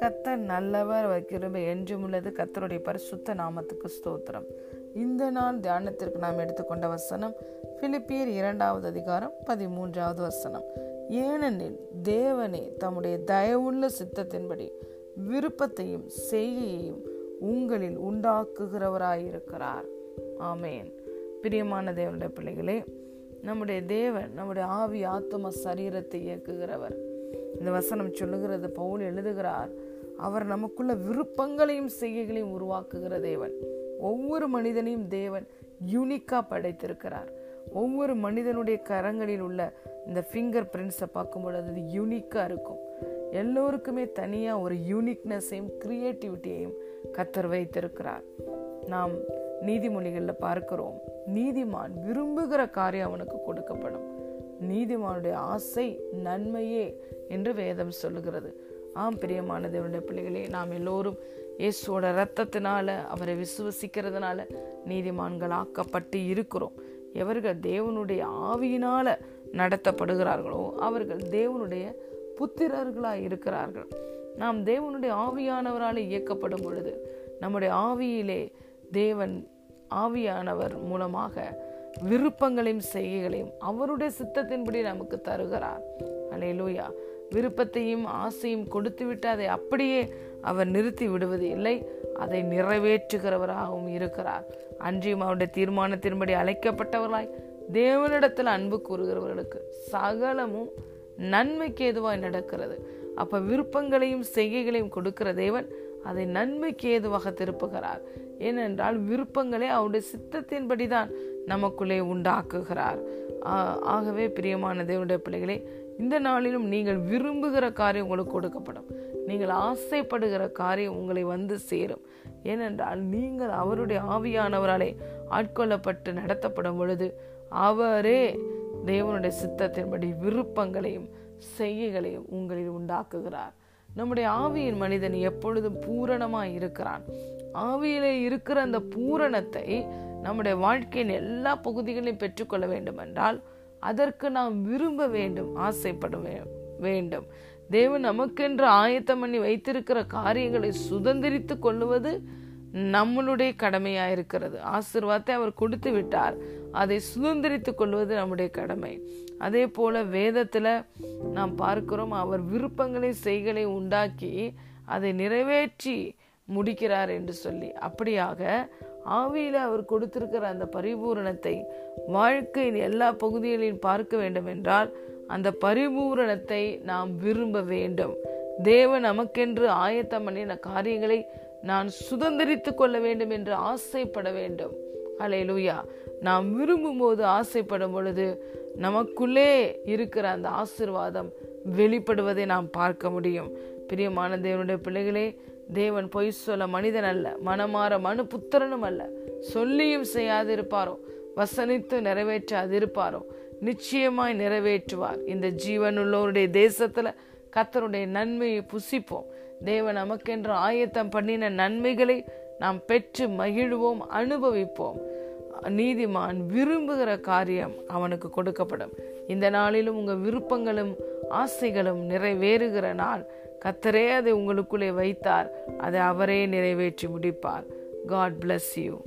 கத்தர் நல்லவர் வைக்கிறப என்றும் உள்ளது. கத்தருடைய பரிசுத்த நாமத்துக்கு ஸ்தோத்திரம். இந்த நாள் தியானத்திற்கு நாம் எடுத்துக்கொண்ட வசனம் பிலிப்பியர் இரண்டாவது அதிகாரம் பதிமூன்றாவது வசனம். ஏனெனில் தேவனே தம்முடைய தயவுள்ள சித்தத்தின்படி விருப்பத்தையும் செய்கையையும் உங்களில் உண்டாக்குகிறவராயிருக்கிறார். ஆமேன். பிரியமான தேவனுடைய பிள்ளைகளே நம்முடைய தேவன் நம்முடைய ஆவி ஆத்தும சரீரத்தை இயக்குகிறவர். இந்த வசனம் சொல்லுகிறது பவுல் எழுதுகிறார் அவர் நமக்குள்ள விருப்பங்களையும் செய்கைகளையும் உருவாக்குகிற தேவன். ஒவ்வொரு மனிதனையும் தேவன் யூனிக்காக படைத்திருக்கிறார். ஒவ்வொரு மனிதனுடைய கரங்களில் உள்ள இந்த ஃபிங்கர் பிரிண்ட்ஸை பார்க்கும் பொழுது அது யூனிக்காக இருக்கும். எல்லோருக்குமே தனியாக ஒரு யூனிக்னஸையும் கிரியேட்டிவிட்டியையும் கத்தர் வைத்திருக்கிறார். நாம் நீதிமொழிகளில் பார்க்கிறோம். நீதிமான் விரும்புகிற காரியம் அவனுக்கு கொடுக்கப்படும். நீதிமானுடைய ஆசை நன்மையே என்று வேதம் சொல்லுகிறது. ஆம் பிரியமான தேவனுடைய பிள்ளைகளே நாம் எல்லோரும் இயேசுவோட ரத்தத்தினால அவரை விசுவசிக்கிறதுனால நீதிமான்கள் ஆக்கப்பட்டு இருக்கிறோம். எவர்கள் தேவனுடைய ஆவியினால நடத்தப்படுகிறார்களோ அவர்கள் தேவனுடைய புத்திரர்களாய் இருக்கிறார்கள். நாம் தேவனுடைய ஆவியானவரால் இயக்கப்படும் பொழுது நம்முடைய ஆவியிலே தேவன் ஆவியானவர் மூலமாக விருப்பங்களையும் செய்கைகளையும் அவருடைய சித்தத்தின்படி நமக்கு தருகிறார். அலையலூயா விருப்பத்தையும் ஆசையும் கொடுத்து விட்டு அதை அப்படியே அவர் நிறுத்தி விடுவது இல்லை அதை நிறைவேற்றுகிறவராகவும் இருக்கிறார். அன்றியும் அவருடைய தீர்மானத்தின்படி அழைக்கப்பட்டவர்களாய் தேவனிடத்தில் அன்பு கூறுகிறவர்களுக்கு சகலமும் நன்மைக்கு எதுவாய் நடக்கிறது. அப்ப விருப்பங்களையும் செய்கைகளையும் கொடுக்கிற தேவன் அதை நன்மைக்கு ஏதுவாக திருப்புகிறார். ஏனென்றால் விருப்பங்களை அவருடைய சித்தத்தின்படிதான் நமக்குள்ளே உண்டாக்குகிறார். ஆகவே பிரியமான தேவனுடைய பிள்ளைகளே இந்த நாளிலும் நீங்கள் விரும்புகிற காரியம் உங்களுக்கு கொடுக்கப்படும். நீங்கள் ஆசைப்படுகிற காரியம் உங்களை வந்து சேரும். ஏனென்றால் நீங்கள் அவருடைய ஆவியானவராலே ஆட்கொள்ளப்பட்டு நடத்தப்படும் பொழுது அவரே தேவனுடைய சித்தத்தின்படி விருப்பங்களையும் செய்கைகளையும் உங்களில் உண்டாக்குகிறார். நம்முடைய ஆவியின் மனிதன் எப்பொழுதும் பூரணமாக இருக்கிறான். ஆவியிலே இருக்கிற அந்த பூரணத்தை நம்முடைய வாழ்க்கையின் எல்லா பகுதிகளையும் பெற்றுக்கொள்ள வேண்டும் என்றால் அதற்கு நாம் விரும்ப வேண்டும் ஆசைப்பட வேண்டும். தேவன் நமக்கென்று ஆயத்தம் பண்ணி வைத்திருக்கிற காரியங்களை சுதந்திரித்து கொள்ளுவது நம்மளுடைய கடமையா இருக்கிறது. ஆசிர்வாதத்தை அவர் கொடுத்து விட்டார். அதை சுதந்திரித்து கொள்வது நம்முடைய கடமை. அதே போல வேதத்துல நாம் பார்க்கிறோம் அவர் விருப்பங்களை செய்களை உண்டாக்கி அதை நிறைவேற்றி முடிக்கிறார் என்று சொல்லி. அப்படியாக ஆவியில அவர் கொடுத்திருக்கிற அந்த பரிபூரணத்தை வாழ்க்கையின் எல்லா பகுதிகளையும் பார்க்க வேண்டும் என்றால் அந்த பரிபூரணத்தை நாம் விரும்ப வேண்டும். தேவன் நமக்கென்று ஆயத்தம் பண்ணின காரியங்களை நான் சுதந்திரித்து கொள்ள வேண்டும் என்று ஆசைப்பட வேண்டும். அலையலுயா நாம் விரும்பும் போது ஆசைப்படும் பொழுது நமக்குள்ளே இருக்கிற அந்த ஆசிர்வாதம் வெளிப்படுவதை நாம் பார்க்க முடியும். பிரியமான தேவனுடைய பிள்ளைகளே தேவன் பொய் சொல்ல மனிதன் அல்ல மனமாற மனு புத்திரனும் அல்ல. சொல்லியும் செய்யாது இருப்பாரோ வசனித்து நிறைவேற்றாது இருப்பாரோ நிச்சயமாய் நிறைவேற்றுவார். இந்த ஜீவனுள்ளவருடைய தேசத்துல கத்தருடைய நன்மையை புசிப்போம். தேவன் நமக்கென்று ஆயத்தம் பண்ணின நன்மைகளை நாம் பெற்று மகிழ்வோம் அனுபவிப்போம். நீதிமான் விரும்புகிற காரியம் அவனுக்கு கொடுக்கப்படும். இந்த நாளிலும் உங்கள் விருப்பங்களும் ஆசைகளும் நிறைவேறுகிற நாள். கத்தரே அதை உங்களுக்குள்ளே வைத்தார். அதை அவரே நிறைவேற்றி முடிப்பார். God bless you